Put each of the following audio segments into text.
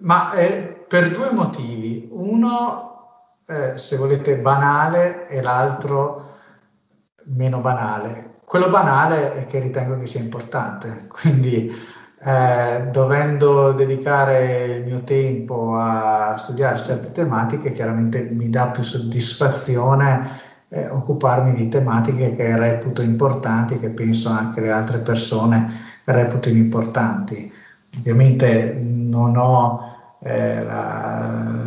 Ma eh, per due motivi. Uno, eh, se volete, banale e l'altro meno banale. Quello banale è che ritengo che sia importante, quindi eh, dovendo dedicare il mio tempo a studiare certe tematiche, chiaramente mi dà più soddisfazione eh, occuparmi di tematiche che reputo importanti, che penso anche le altre persone reputino importanti. Ovviamente non ho eh, la,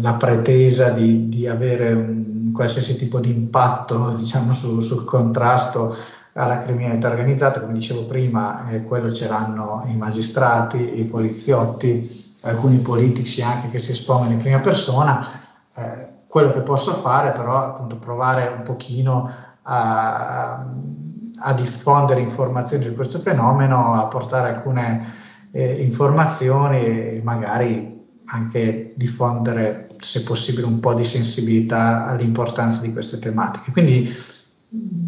la, pretesa di, di avere un, qualsiasi tipo di impatto diciamo, su, sul contrasto alla criminalità organizzata, come dicevo prima, eh, quello ce l'hanno i magistrati, i poliziotti, alcuni politici anche che si espongono in prima persona. Eh, quello che posso fare però è appunto provare un pochino a, a diffondere informazioni su questo fenomeno, a portare alcune eh, informazioni e magari anche diffondere, se possibile, un po' di sensibilità all'importanza di queste tematiche. Quindi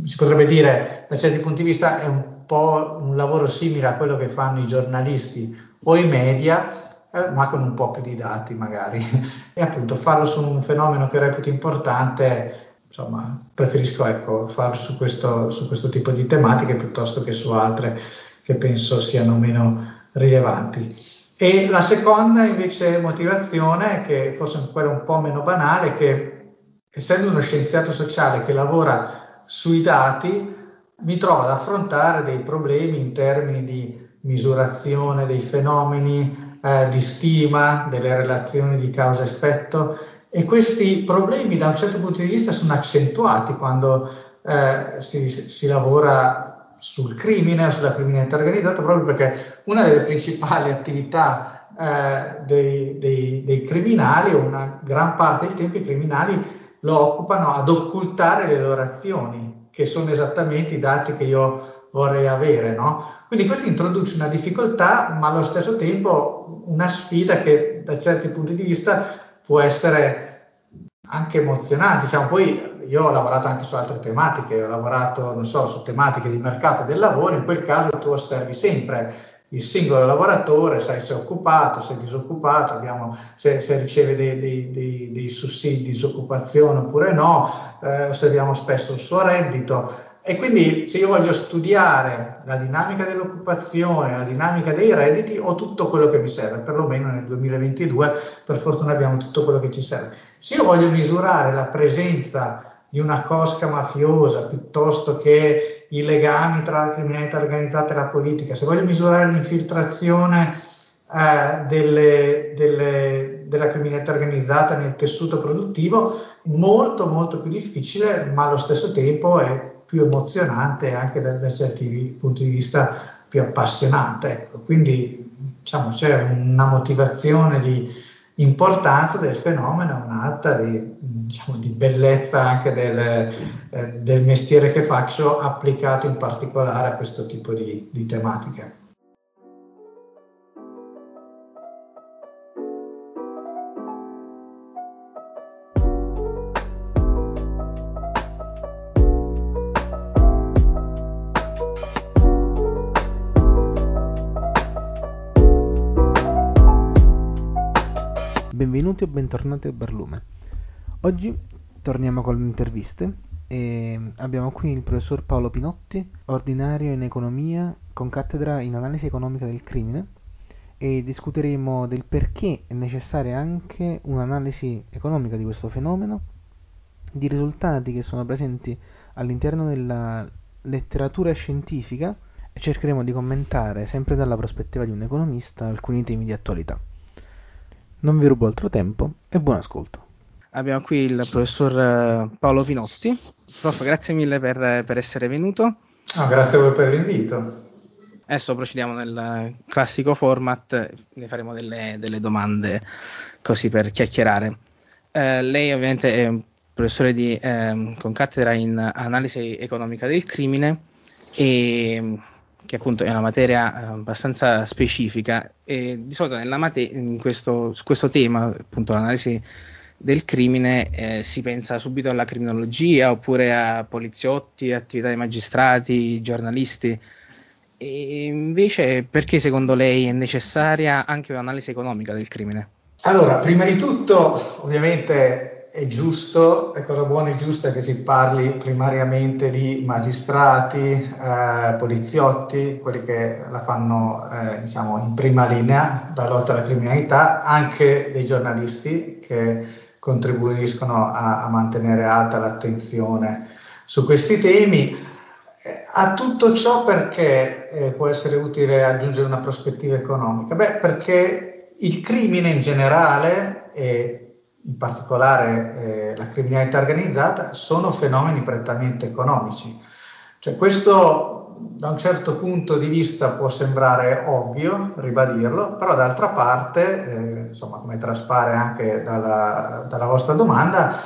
si potrebbe dire, da certi punti di vista, è un po' un lavoro simile a quello che fanno i giornalisti o i media, eh, ma con un po' più di dati magari. e appunto farlo su un fenomeno che reputo importante, insomma, preferisco ecco, farlo su questo, su questo tipo di tematiche piuttosto che su altre che penso siano meno rilevanti. E la seconda invece motivazione, che forse è quella un po' meno banale, che essendo uno scienziato sociale che lavora sui dati mi trovo ad affrontare dei problemi in termini di misurazione dei fenomeni, eh, di stima delle relazioni di causa-effetto e questi problemi da un certo punto di vista sono accentuati quando eh, si, si lavora sul crimine sulla criminalità organizzata proprio perché una delle principali attività eh, dei, dei, dei, criminali o una gran parte del tempo i criminali lo occupano ad occultare le loro azioni, che sono esattamente i dati che io vorrei avere. No? Quindi questo introduce una difficoltà, ma allo stesso tempo una sfida che da certi punti di vista può essere anche emozionante. Diciamo, poi io ho lavorato anche su altre tematiche, ho lavorato, non so, su tematiche di mercato del lavoro, in quel caso tu osservi sempre il singolo lavoratore, sai se è occupato, se è disoccupato, abbiamo, se, se, riceve dei, dei, dei, dei, sussidi di disoccupazione oppure no, eh, osserviamo spesso il suo reddito e quindi se io voglio studiare la dinamica dell'occupazione, la dinamica dei redditi, ho tutto quello che mi serve, perlomeno nel 2022 per fortuna abbiamo tutto quello che ci serve. Se io voglio misurare la presenza di una cosca mafiosa piuttosto che i legami tra la criminalità organizzata e la politica, se voglio misurare l'infiltrazione eh, delle, delle, della criminalità organizzata nel tessuto produttivo, molto molto più difficile, ma allo stesso tempo è più emozionante e anche da, da, certi punti di vista più appassionante. Ecco. Quindi diciamo, c'è una motivazione di importanza del fenomeno, un'alta di, diciamo, di bellezza anche del, eh, del, mestiere che faccio applicato in particolare a questo tipo di, di tematiche. Benvenuti o bentornati a Barlume. Oggi torniamo con le interviste e abbiamo qui il professor Paolo Pinotti, ordinario in economia con cattedra in analisi economica del crimine e discuteremo del perché è necessaria anche un'analisi economica di questo fenomeno, di risultati che sono presenti all'interno della letteratura scientifica e cercheremo di commentare, sempre dalla prospettiva di un economista, alcuni temi di attualità. Non vi rubo altro tempo e buon ascolto. Abbiamo qui il professor eh, Paolo Pinotti. Prof, grazie mille per, per essere venuto. No, grazie a voi per l'invito. Adesso procediamo nel classico format, ne faremo delle, delle domande così per chiacchierare. Eh, lei ovviamente è un professore di, eh, con cattedra in analisi economica del crimine e che appunto è una materia eh, abbastanza specifica e di solito mate- questo, su questo tema, appunto l'analisi del crimine, eh, si pensa subito alla criminologia oppure a poliziotti, attività dei magistrati, giornalisti E invece perché secondo lei è necessaria anche un'analisi economica del crimine? Allora, prima di tutto, ovviamente è giusto, è cosa buona e giusta che si parli primariamente di magistrati, eh, poliziotti, quelli che la fanno eh, diciamo, in prima linea, la lotta alla criminalità, anche dei giornalisti che contribuiscono a, a mantenere alta l'attenzione su questi temi. A tutto ciò perché eh, può essere utile aggiungere una prospettiva economica? Beh, perché il crimine in generale e in particolare eh, la criminalità organizzata sono fenomeni prettamente economici. Cioè, questo da un certo punto di vista può sembrare ovvio, ribadirlo, però d'altra parte, eh, insomma, come traspare anche dalla, dalla vostra domanda,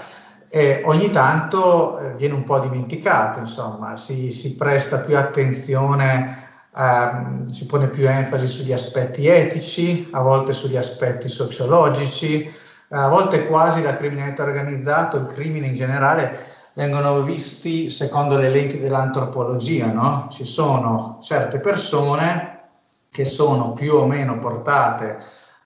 eh, ogni tanto eh, viene un po' dimenticato, insomma, si, si presta più attenzione, ehm, si pone più enfasi sugli aspetti etici, a volte sugli aspetti sociologici, a volte quasi la criminalità organizzata, il crimine in generale, vengono visti secondo le lenti dell'antropologia, no? Ci sono certe persone che sono più o meno portate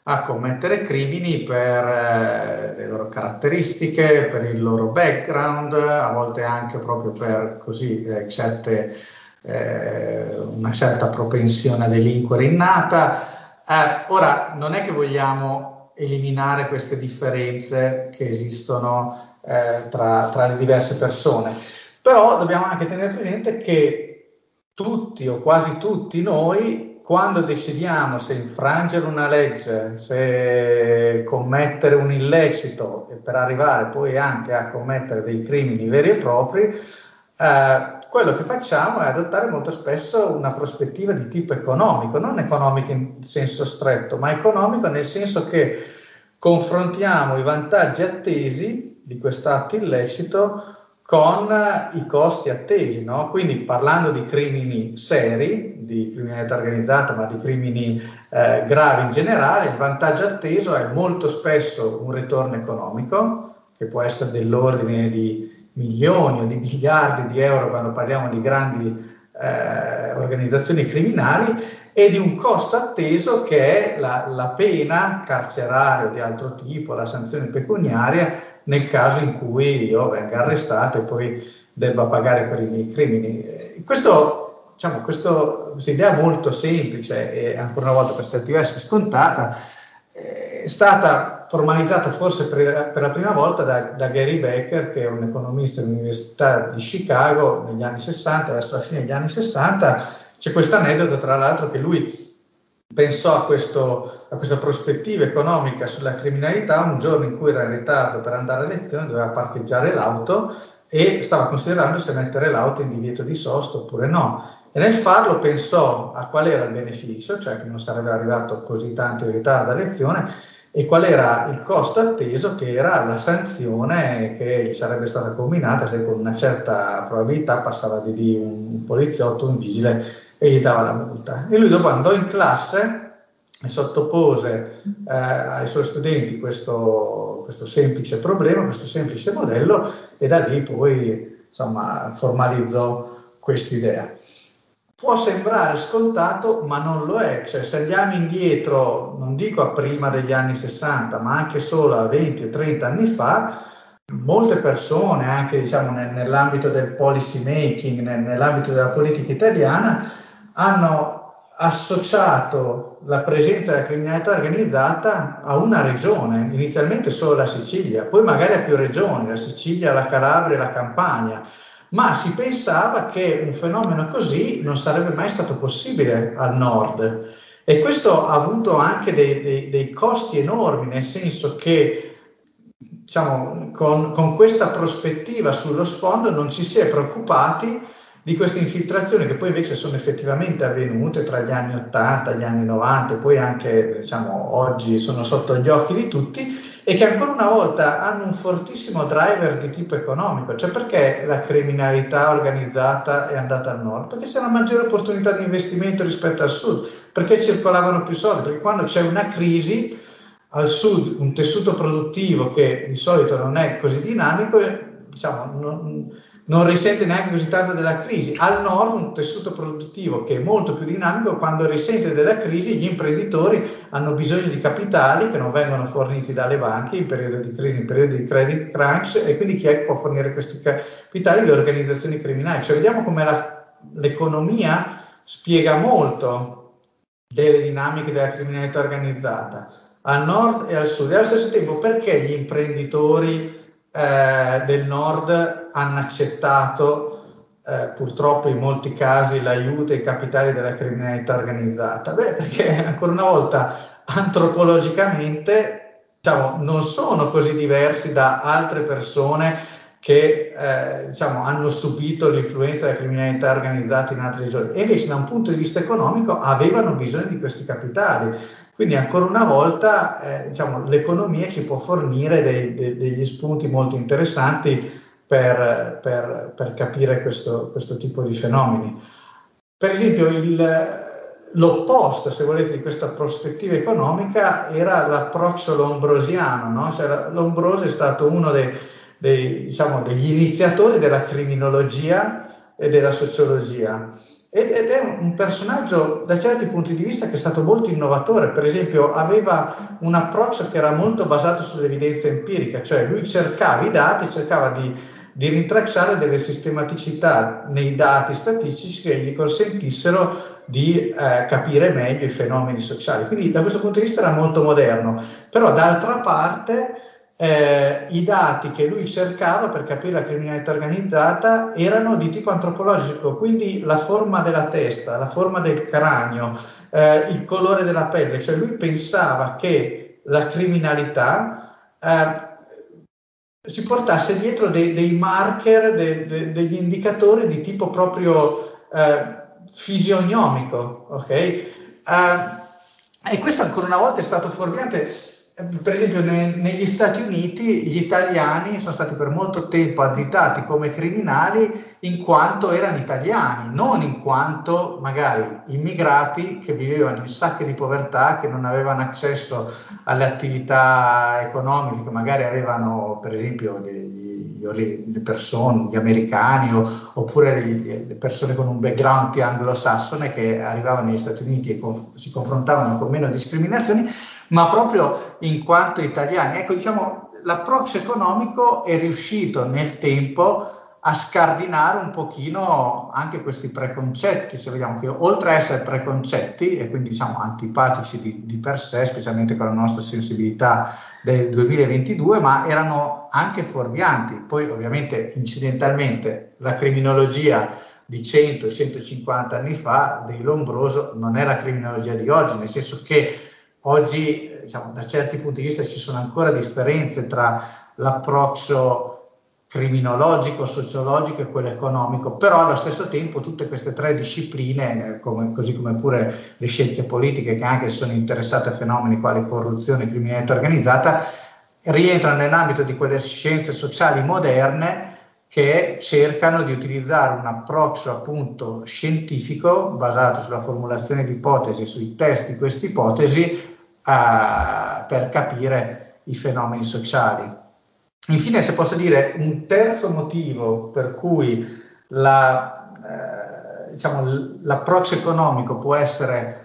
a commettere crimini per eh, le loro caratteristiche, per il loro background, a volte anche proprio per così eh, certe, eh, una certa propensione a delinquere innata. Eh, ora, non è che vogliamo eliminare queste differenze che esistono eh, tra, tra le diverse persone, però dobbiamo anche tenere presente che tutti o quasi tutti noi quando decidiamo se infrangere una legge, se commettere un illecito per arrivare poi anche a commettere dei crimini veri e propri, eh, quello che facciamo è adottare molto spesso una prospettiva di tipo economico, non economico in senso stretto, ma economico nel senso che confrontiamo i vantaggi attesi di quest'atto illecito con i costi attesi, no? quindi parlando di crimini seri, di criminalità organizzata, ma di crimini eh, gravi in generale, il vantaggio atteso è molto spesso un ritorno economico, che può essere dell'ordine di milioni o di miliardi di euro quando parliamo di grandi eh, organizzazioni criminali, e di un costo atteso che è la, la pena carceraria o di altro tipo, la sanzione pecuniaria nel caso in cui io venga arrestato e poi debba pagare per i miei crimini. Questo, diciamo, questo, questa idea molto semplice e ancora una volta per certi versi scontata è stata formalizzata forse per, per la prima volta da, da, Gary Becker, che è un economista dell'Università di Chicago negli anni 60, verso la fine degli anni 60. C'è questo aneddoto, tra l'altro, che lui pensò a, questo, a, questa prospettiva economica sulla criminalità un giorno in cui era in ritardo per andare a lezione, doveva parcheggiare l'auto e stava considerando se mettere l'auto in divieto di sosta oppure no. E nel farlo pensò a qual era il beneficio, cioè che non sarebbe arrivato così tanto in ritardo a lezione, e qual era il costo atteso, che era la sanzione che gli sarebbe stata combinata se con una certa probabilità passava di lì un poliziotto, un vigile e gli dava la multa. E lui dopo andò in classe e sottopose eh, ai suoi studenti questo, questo, semplice problema, questo semplice modello e da lì poi insomma, formalizzò quest'idea. Può sembrare scontato, ma non lo è. Cioè, se andiamo indietro, non dico a prima degli anni 60, ma anche solo a 20 o 30 anni fa, molte persone, anche diciamo, nel, nell'ambito del policy making, nel, nell'ambito della politica italiana, hanno associato la presenza della criminalità organizzata a una regione, inizialmente solo la Sicilia, poi magari a più regioni, la Sicilia, la Calabria la Campania, ma si pensava che un fenomeno così non sarebbe mai stato possibile al nord. E questo ha avuto anche dei, dei, dei costi enormi, nel senso che diciamo, con, con questa prospettiva sullo sfondo non ci si è preoccupati di queste infiltrazioni che poi invece sono effettivamente avvenute tra gli anni 80 e gli anni 90 e poi anche diciamo, oggi sono sotto gli occhi di tutti e che ancora una volta hanno un fortissimo driver di tipo economico, cioè perché la criminalità organizzata è andata al nord? Perché c'è una maggiore opportunità di investimento rispetto al sud, perché circolavano più soldi, perché quando c'è una crisi al sud un tessuto produttivo che di solito non è così dinamico diciamo, non, non, risente neanche così tanto della crisi. Al nord un tessuto produttivo che è molto più dinamico, quando risente della crisi gli imprenditori hanno bisogno di capitali che non vengono forniti dalle banche in periodo di crisi, in periodo di credit crunch e quindi chi è che può fornire questi capitali? Le organizzazioni criminali. Cioè vediamo come la, l'economia spiega molto delle dinamiche della criminalità organizzata al nord e al sud e allo stesso tempo perché gli imprenditori eh, del nord hanno accettato eh, purtroppo in molti casi l'aiuto e i capitali della criminalità organizzata? Beh, perché ancora una volta antropologicamente diciamo, non sono così diversi da altre persone che eh, diciamo, hanno subito l'influenza della criminalità organizzata in altri giorni e invece da un punto di vista economico avevano bisogno di questi capitali. Quindi ancora una volta eh, diciamo, l'economia ci può fornire dei, dei, degli spunti molto interessanti per, per, per capire questo, questo, tipo di fenomeni. Per esempio il, l'opposto, se volete, di questa prospettiva economica era l'approccio lombrosiano. No? Cioè, Lombroso è stato uno dei, dei, diciamo, degli iniziatori della criminologia e della sociologia ed, è un personaggio da certi punti di vista che è stato molto innovatore, per esempio aveva un approccio che era molto basato sull'evidenza empirica, cioè lui cercava i dati, cercava di, di rintracciare delle sistematicità nei dati statistici che gli consentissero di eh, capire meglio i fenomeni sociali. Quindi da questo punto di vista era molto moderno, però d'altra parte eh, i dati che lui cercava per capire la criminalità organizzata erano di tipo antropologico, quindi la forma della testa, la forma del cranio, eh, il colore della pelle, cioè lui pensava che la criminalità eh, si portasse dietro dei, dei marker, de, de, degli indicatori di tipo proprio eh, fisionomico, ok? Eh, e questo ancora una volta è stato fuorviante per esempio ne, negli Stati Uniti gli italiani sono stati per molto tempo additati come criminali in quanto erano italiani, non in quanto magari immigrati che vivevano in sacche di povertà, che non avevano accesso alle attività economiche, che magari avevano per esempio gli, le persone, gli americani o, oppure le persone con un background più anglosassone che arrivavano negli Stati Uniti e con, si confrontavano con meno discriminazioni ma proprio in quanto italiani. Ecco, diciamo, l'approccio economico è riuscito nel tempo a scardinare un pochino anche questi preconcetti, se vediamo che oltre a essere preconcetti e quindi diciamo antipatici di, di per sé, specialmente con la nostra sensibilità del 2022, ma erano anche fuorvianti. Poi ovviamente incidentalmente la criminologia di 100-150 anni fa dei Lombroso non è la criminologia di oggi, nel senso che Oggi, diciamo, da certi punti di vista, ci sono ancora differenze tra l'approccio criminologico, sociologico e quello economico, però allo stesso tempo tutte queste tre discipline, come, così come pure le scienze politiche che anche sono interessate a fenomeni quali corruzione e criminalità organizzata, rientrano nell'ambito di quelle scienze sociali moderne che cercano di utilizzare un approccio appunto scientifico basato sulla formulazione di ipotesi, sui test di queste ipotesi, uh, per capire i fenomeni sociali. Infine, se posso dire, un terzo motivo per cui la, eh, diciamo, l'approccio economico può essere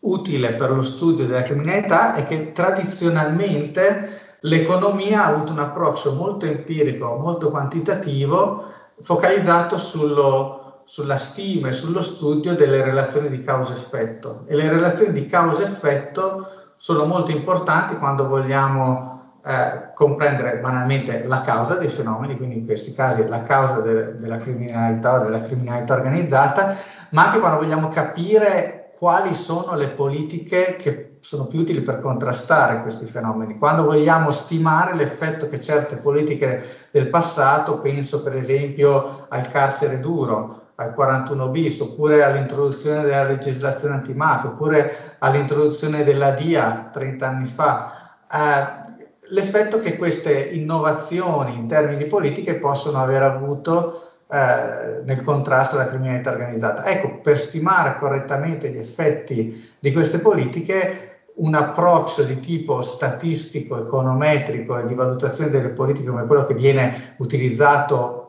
utile per lo studio della criminalità è che tradizionalmente l'economia ha avuto un approccio molto empirico, molto quantitativo, focalizzato sullo, sulla stima e sullo studio delle relazioni di causa-effetto. E le relazioni di causa-effetto sono molto importanti quando vogliamo eh, comprendere banalmente la causa dei fenomeni, quindi in questi casi la causa de- della criminalità o della criminalità organizzata, ma anche quando vogliamo capire quali sono le politiche che sono più utili per contrastare questi fenomeni. Quando vogliamo stimare l'effetto che certe politiche del passato, penso per esempio al carcere duro, al 41 bis, oppure all'introduzione della legislazione antimafia, oppure all'introduzione della DIA 30 anni fa, eh, l'effetto che queste innovazioni in termini di politiche possono aver avuto eh, nel contrasto alla criminalità organizzata. Ecco, per stimare correttamente gli effetti di queste politiche un approccio di tipo statistico, econometrico e di valutazione delle politiche come quello che viene utilizzato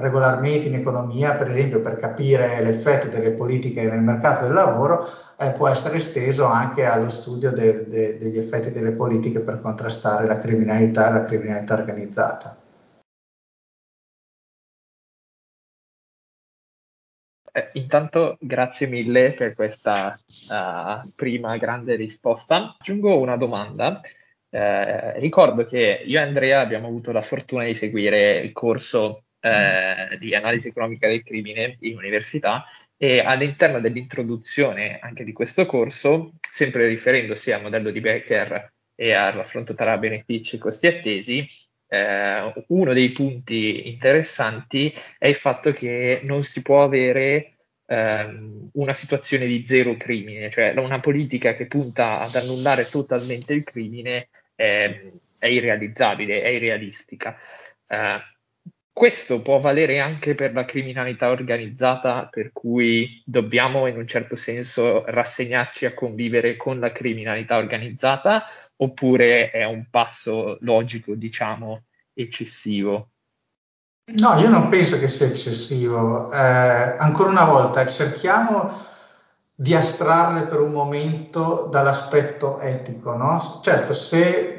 regolarmente in economia, per esempio per capire l'effetto delle politiche nel mercato del lavoro, eh, può essere esteso anche allo studio de, de, degli effetti delle politiche per contrastare la criminalità e la criminalità organizzata. Eh, intanto grazie mille per questa uh, prima grande risposta. Aggiungo una domanda. Eh, ricordo che io e Andrea abbiamo avuto la fortuna di seguire il corso eh, di analisi economica del crimine in università e all'interno dell'introduzione anche di questo corso, sempre riferendosi al modello di Becker e all'affronto tra benefici e costi attesi, eh, uno dei punti interessanti è il fatto che non si può avere ehm, una situazione di zero crimine, cioè una politica che punta ad annullare totalmente il crimine eh, è irrealizzabile, è irrealistica. Eh, questo può valere anche per la criminalità organizzata, per cui dobbiamo in un certo senso rassegnarci a convivere con la criminalità organizzata, oppure è un passo logico, diciamo, eccessivo? No, io non penso che sia eccessivo. Eh, ancora una volta, cerchiamo di astrarre per un momento dall'aspetto etico. No? Certo, se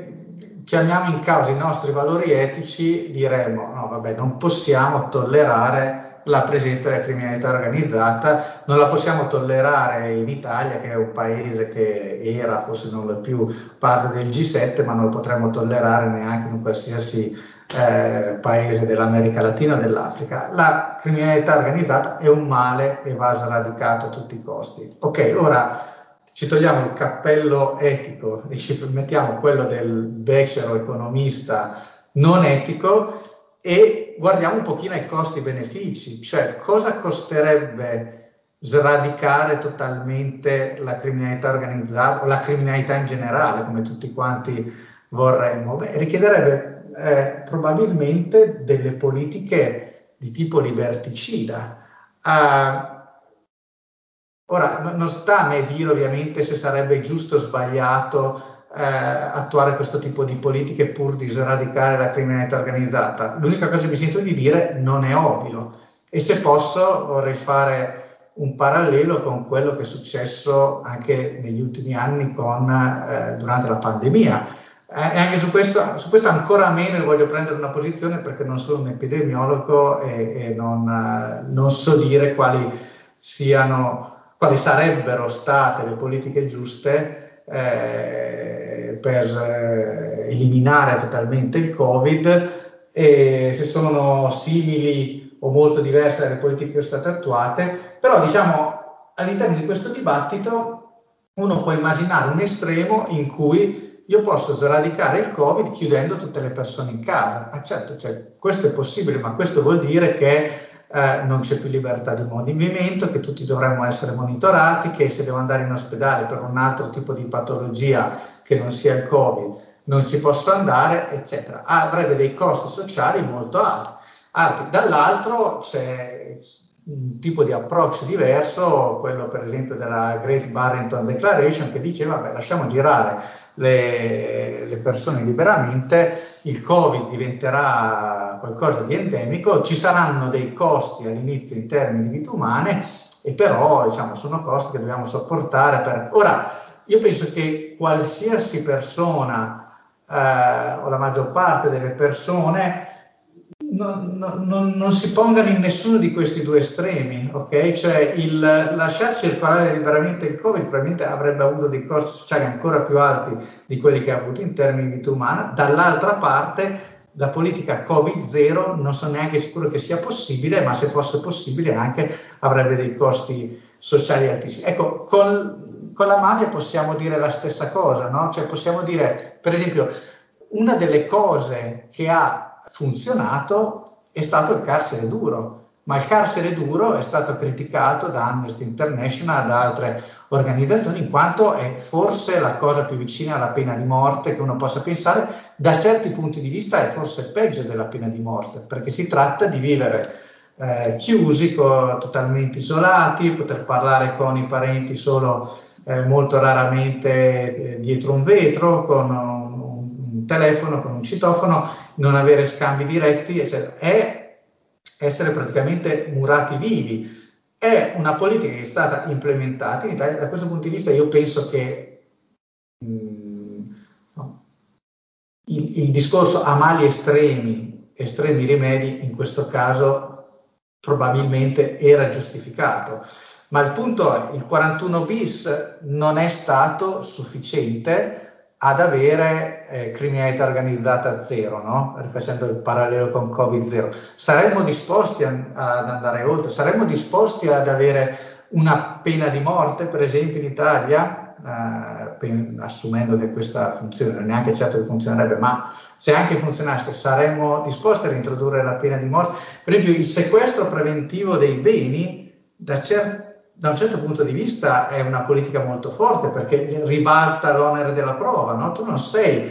chiamiamo in causa i nostri valori etici, diremo no, vabbè, non possiamo tollerare la presenza della criminalità organizzata, non la possiamo tollerare in Italia, che è un paese che era, forse non è più, parte del G7, ma non lo potremmo tollerare neanche in un qualsiasi eh, paese dell'America Latina o dell'Africa. La criminalità organizzata è un male e va sradicato a tutti i costi. Ok, ora ci togliamo il cappello etico e ci mettiamo quello del becero economista non etico e guardiamo un pochino ai costi-benefici, cioè cosa costerebbe sradicare totalmente la criminalità organizzata o la criminalità in generale, come tutti quanti vorremmo? Beh, richiederebbe eh, probabilmente delle politiche di tipo liberticida. Uh, ora, non sta a me dire ovviamente se sarebbe giusto o sbagliato eh, attuare questo tipo di politiche pur di sradicare la criminalità organizzata. L'unica cosa che mi sento di dire non è ovvio e se posso vorrei fare un parallelo con quello che è successo anche negli ultimi anni con, eh, durante la pandemia. Eh, e anche su questo, su questo, ancora meno voglio prendere una posizione perché non sono un epidemiologo e, e non, eh, non so dire quali siano quali sarebbero state le politiche giuste eh, per eh, eliminare totalmente il Covid e se sono simili o molto diverse dalle politiche che sono state attuate, però diciamo all'interno di questo dibattito uno può immaginare un estremo in cui io posso sradicare il Covid chiudendo tutte le persone in casa. Ah, certo, cioè, questo è possibile, ma questo vuol dire che eh, non c'è più libertà di movimento, che tutti dovremmo essere monitorati, che se devo andare in ospedale per un altro tipo di patologia che non sia il Covid non ci possa andare, eccetera. Avrebbe dei costi sociali molto alti. alti. Dall'altro c'è un tipo di approccio diverso, quello per esempio della Great Barrington Declaration che diceva, beh, lasciamo girare le, le persone liberamente, il Covid diventerà qualcosa di endemico, ci saranno dei costi all'inizio in termini di vite umane, e però diciamo, sono costi che dobbiamo sopportare. Per... Ora, io penso che qualsiasi persona eh, o la maggior parte delle persone non, non, non, si pongano in nessuno di questi due estremi, ok? Cioè il lasciar circolare liberamente il Covid probabilmente avrebbe avuto dei costi sociali ancora più alti di quelli che ha avuto in termini di vita umana, dall'altra parte la politica Covid-0 non sono neanche sicuro che sia possibile, ma se fosse possibile anche avrebbe dei costi sociali altissimi. Ecco, con, con la mafia possiamo dire la stessa cosa, no? Cioè possiamo dire, per esempio, una delle cose che ha funzionato è stato il carcere duro, ma il carcere duro è stato criticato da Amnesty International, da altre organizzazioni, in quanto è forse la cosa più vicina alla pena di morte che uno possa pensare, da certi punti di vista è forse peggio della pena di morte, perché si tratta di vivere eh, chiusi, co- totalmente isolati, poter parlare con i parenti solo eh, molto raramente eh, dietro un vetro, con un, un, telefono, con un citofono, non avere scambi diretti, eccetera. È essere praticamente murati vivi. È una politica che è stata implementata in Italia. Da questo punto di vista io penso che mh, mm, no, il, il discorso a mali estremi, estremi rimedi, in questo caso probabilmente era giustificato. Ma il punto è, il 41 bis non è stato sufficiente ad avere eh, criminalità organizzata zero, no? rifacendo il parallelo con Covid zero. Saremmo disposti a, ad andare oltre, saremmo disposti ad avere una pena di morte, per esempio, in Italia, eh, assumendo che questa funzione non è neanche certo che funzionerebbe, ma se anche funzionasse saremmo disposti a introdurre la pena di morte. Per esempio, il sequestro preventivo dei beni da certi da un certo punto di vista è una politica molto forte perché ribalta l'onere della prova, no? tu non sei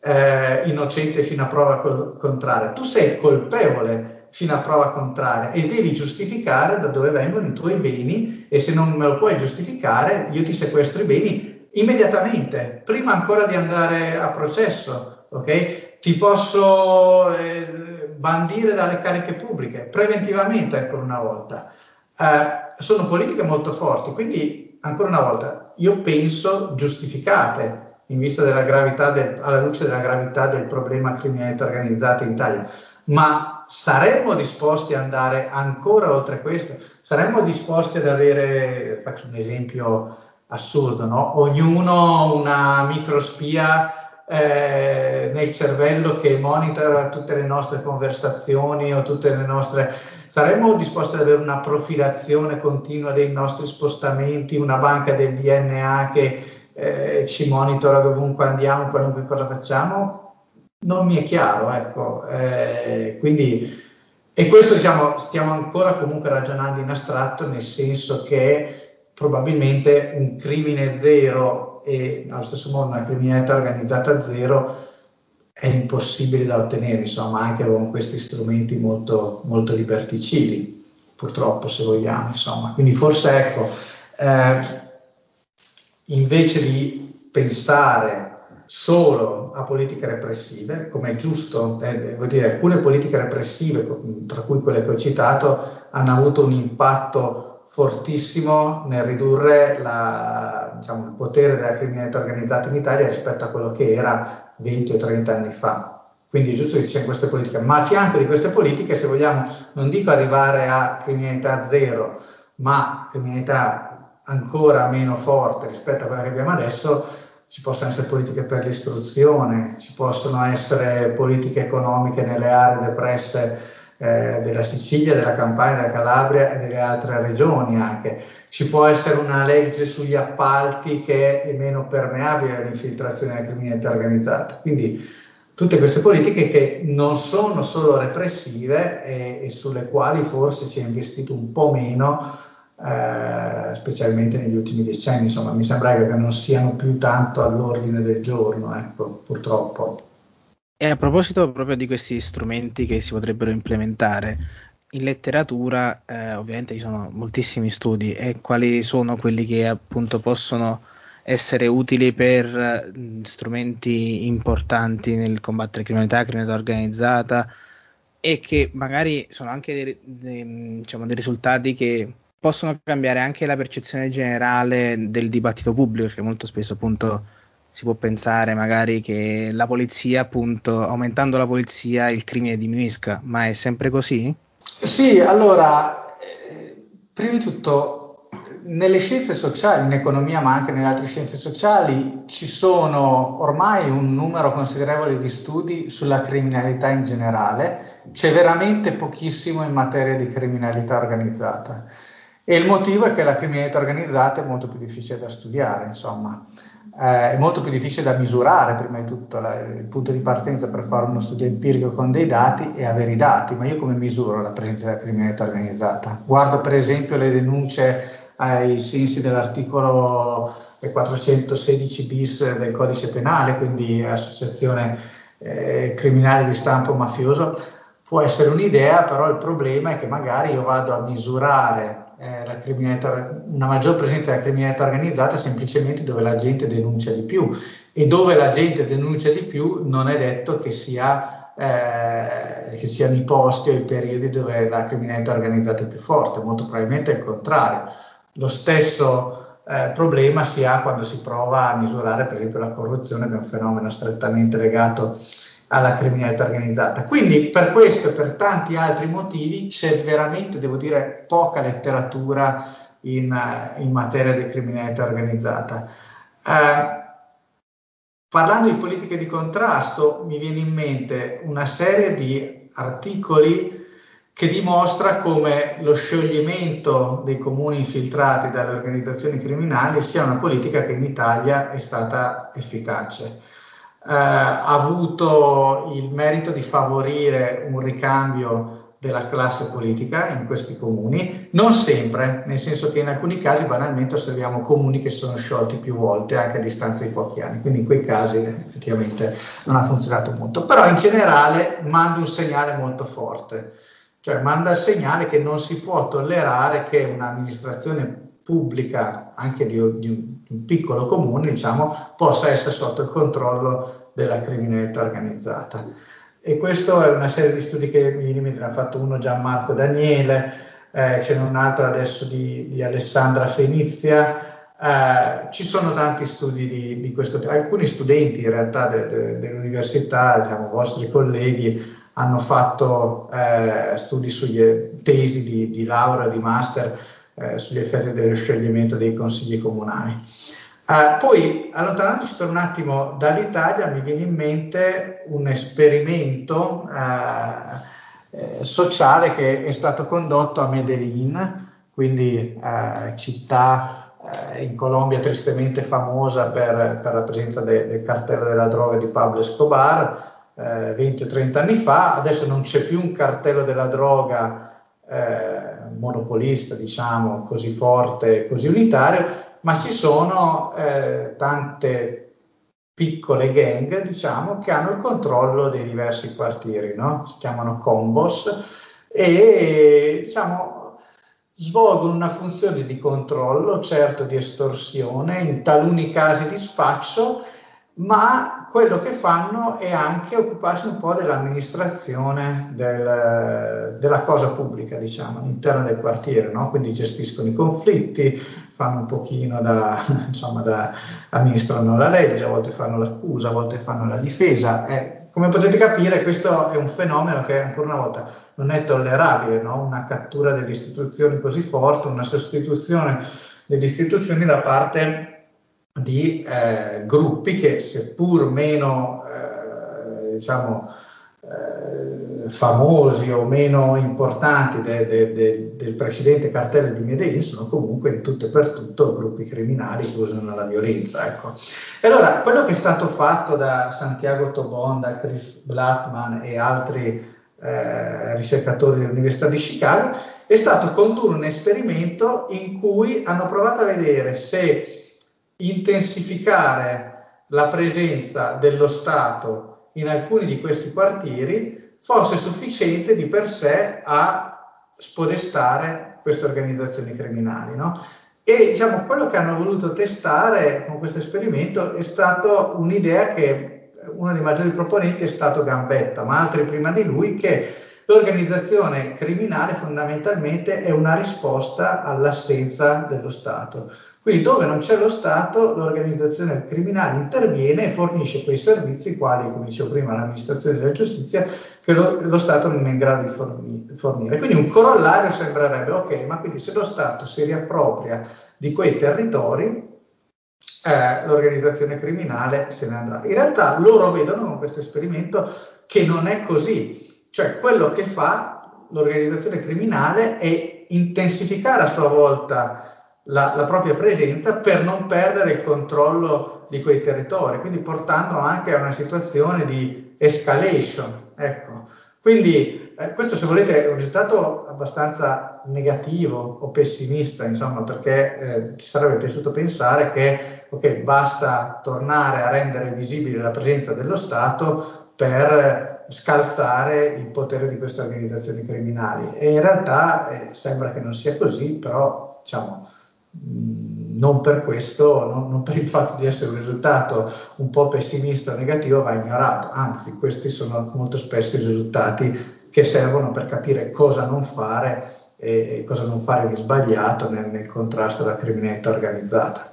eh, innocente fino a prova col- contraria, tu sei colpevole fino a prova contraria e devi giustificare da dove vengono i tuoi beni e se non me lo puoi giustificare io ti sequestro i beni immediatamente, prima ancora di andare a processo, ok? Ti posso eh, bandire dalle cariche pubbliche, preventivamente ancora una volta. Eh, sono politiche molto forti, quindi ancora una volta io penso giustificate in vista della gravità del, alla luce della gravità del problema criminalità organizzata in Italia, ma saremmo disposti ad andare ancora oltre questo? Saremmo disposti ad avere, faccio un esempio assurdo, no? ognuno una microspia eh, nel cervello che monitora tutte le nostre conversazioni o tutte le nostre saremmo disposti ad avere una profilazione continua dei nostri spostamenti, una banca del DNA che eh, ci monitora dovunque andiamo, qualunque cosa facciamo? Non mi è chiaro, ecco. Eh, quindi, e questo diciamo, stiamo ancora comunque ragionando in astratto, nel senso che probabilmente un crimine zero e allo stesso modo una criminalità organizzata zero è impossibile da ottenere, insomma, anche con questi strumenti molto, molto liberticidi, purtroppo, se vogliamo, insomma. Quindi forse, ecco, eh, invece di pensare solo a politiche repressive, come è giusto, eh, devo dire, alcune politiche repressive, tra cui quelle che ho citato, hanno avuto un impatto fortissimo nel ridurre la, diciamo, il potere della criminalità organizzata in Italia rispetto a quello che era 20 o 30 anni fa. Quindi è giusto che ci siano queste politiche, ma a fianco di queste politiche, se vogliamo, non dico arrivare a criminalità zero, ma criminalità ancora meno forte rispetto a quella che abbiamo adesso, ci possono essere politiche per l'istruzione, ci possono essere politiche economiche nelle aree depresse eh, della Sicilia, della Campania, della Calabria e delle altre regioni anche. Ci può essere una legge sugli appalti che è meno permeabile all'infiltrazione della criminalità organizzata. Quindi tutte queste politiche che non sono solo repressive e, e sulle quali forse si è investito un po' meno, eh, specialmente negli ultimi decenni. Insomma, mi sembra che non siano più tanto all'ordine del giorno, ecco, purtroppo. E a proposito proprio di questi strumenti che si potrebbero implementare, in letteratura eh, ovviamente ci sono moltissimi studi e quali sono quelli che appunto possono essere utili per mh, strumenti importanti nel combattere criminalità, criminalità organizzata e che magari sono anche dei, dei, diciamo, dei risultati che possono cambiare anche la percezione generale del dibattito pubblico, perché molto spesso appunto si può pensare magari che la polizia, appunto, aumentando la polizia il crimine diminuisca, ma è sempre così? Sì, allora, eh, prima di tutto, nelle scienze sociali, in economia, ma anche nelle altre scienze sociali, ci sono ormai un numero considerevole di studi sulla criminalità in generale, c'è veramente pochissimo in materia di criminalità organizzata. E il motivo è che la criminalità organizzata è molto più difficile da studiare, insomma. Eh, è molto più difficile da misurare prima di tutto, la, il punto di partenza per fare uno studio empirico con dei dati è avere i dati, ma io come misuro la presenza della criminalità organizzata? Guardo per esempio le denunce ai sensi dell'articolo 416 bis del codice penale, quindi associazione eh, criminale di stampo mafioso, può essere un'idea, però il problema è che magari io vado a misurare eh, una maggior presenza della criminalità organizzata semplicemente dove la gente denuncia di più e dove la gente denuncia di più non è detto che, sia, eh, che siano i posti o i periodi dove la criminalità organizzata è più forte, molto probabilmente è il contrario. Lo stesso eh, problema si ha quando si prova a misurare per esempio la corruzione, che è un fenomeno strettamente legato alla criminalità organizzata. Quindi per questo e per tanti altri motivi c'è veramente, devo dire, poca letteratura in, in materia di criminalità organizzata. Eh, parlando di politiche di contrasto, mi viene in mente una serie di articoli che dimostra come lo scioglimento dei comuni infiltrati dalle organizzazioni criminali sia una politica che in Italia è stata efficace eh, ha avuto il merito di favorire un ricambio della classe politica in questi comuni, non sempre, nel senso che in alcuni casi banalmente osserviamo comuni che sono sciolti più volte anche a distanza di pochi anni, quindi in quei casi effettivamente non ha funzionato molto, però in generale manda un segnale molto forte, cioè manda il segnale che non si può tollerare che un'amministrazione pubblica anche di, di, un, di, un, piccolo comune, diciamo, possa essere sotto il controllo della criminalità organizzata. E questo è una serie di studi che mi ne ha fatto uno Gianmarco Daniele, eh, c'è un altro adesso di, di Alessandra Fenizia, eh, ci sono tanti studi di, di, questo alcuni studenti in realtà de, de, dell'università, diciamo, vostri colleghi, hanno fatto eh, studi sugli tesi di, di laurea, di master eh, sugli effetti dello scioglimento dei consigli comunali. Uh, poi, allontanandoci per un attimo dall'Italia, mi viene in mente un esperimento uh, sociale che è stato condotto a Medellin, quindi uh, città in Colombia tristemente famosa per, per la presenza de, del cartello della droga di Pablo Escobar, 20 o 30 anni fa, adesso non c'è più un cartello della droga monopolista, diciamo, così forte, così unitario, ma ci sono eh, tante piccole gang, diciamo, che hanno il controllo dei diversi quartieri, no? si chiamano combos, e diciamo, svolgono una funzione di controllo, certo di estorsione, in taluni casi di spaccio, ma quello che fanno è anche occuparsi un po' dell'amministrazione del, della cosa pubblica, diciamo, all'interno del quartiere, no? quindi gestiscono i conflitti, fanno un pochino da, insomma, da, amministrano la legge, a volte fanno l'accusa, a volte fanno la difesa. E, come potete capire, questo è un fenomeno che ancora una volta non è tollerabile, no? una cattura delle istituzioni così forte, una sostituzione delle istituzioni da parte di eh, gruppi che seppur meno eh, diciamo, eh, famosi o meno importanti de, de, de, del precedente cartello di Medellin sono comunque in tutto e per tutto gruppi criminali che usano la violenza. Ecco. E allora quello che è stato fatto da Santiago Tobon, da Chris Blattman e altri eh, ricercatori dell'Università di Chicago è stato condurre un esperimento in cui hanno provato a vedere se intensificare la presenza dello Stato in alcuni di questi quartieri fosse sufficiente di per sé a spodestare queste organizzazioni criminali. No? E diciamo, quello che hanno voluto testare con questo esperimento è stata un'idea che uno dei maggiori proponenti è stato Gambetta, ma altri prima di lui, che l'organizzazione criminale fondamentalmente è una risposta all'assenza dello Stato. Quindi dove non c'è lo Stato, l'organizzazione criminale interviene e fornisce quei servizi quali, come dicevo prima, l'amministrazione della giustizia, che lo, lo Stato non è in grado di fornire. Quindi un corollario sembrerebbe, ok, ma quindi se lo Stato si riappropria di quei territori, eh, l'organizzazione criminale se ne andrà. In realtà loro vedono con questo esperimento che non è così, cioè quello che fa l'organizzazione criminale è intensificare a sua volta la, la, propria presenza per non perdere il controllo di quei territori, quindi portando anche a una situazione di escalation. Ecco. Quindi eh, questo se volete è un risultato abbastanza negativo o pessimista, insomma, perché eh, ci sarebbe piaciuto pensare che okay, basta tornare a rendere visibile la presenza dello Stato per scalzare il potere di queste organizzazioni criminali. E in realtà eh, sembra che non sia così, però diciamo, non per questo, non, non, per il fatto di essere un risultato un po' pessimista o negativo va ignorato, anzi questi sono molto spesso i risultati che servono per capire cosa non fare e cosa non fare di sbagliato nel, nel contrasto alla criminalità organizzata.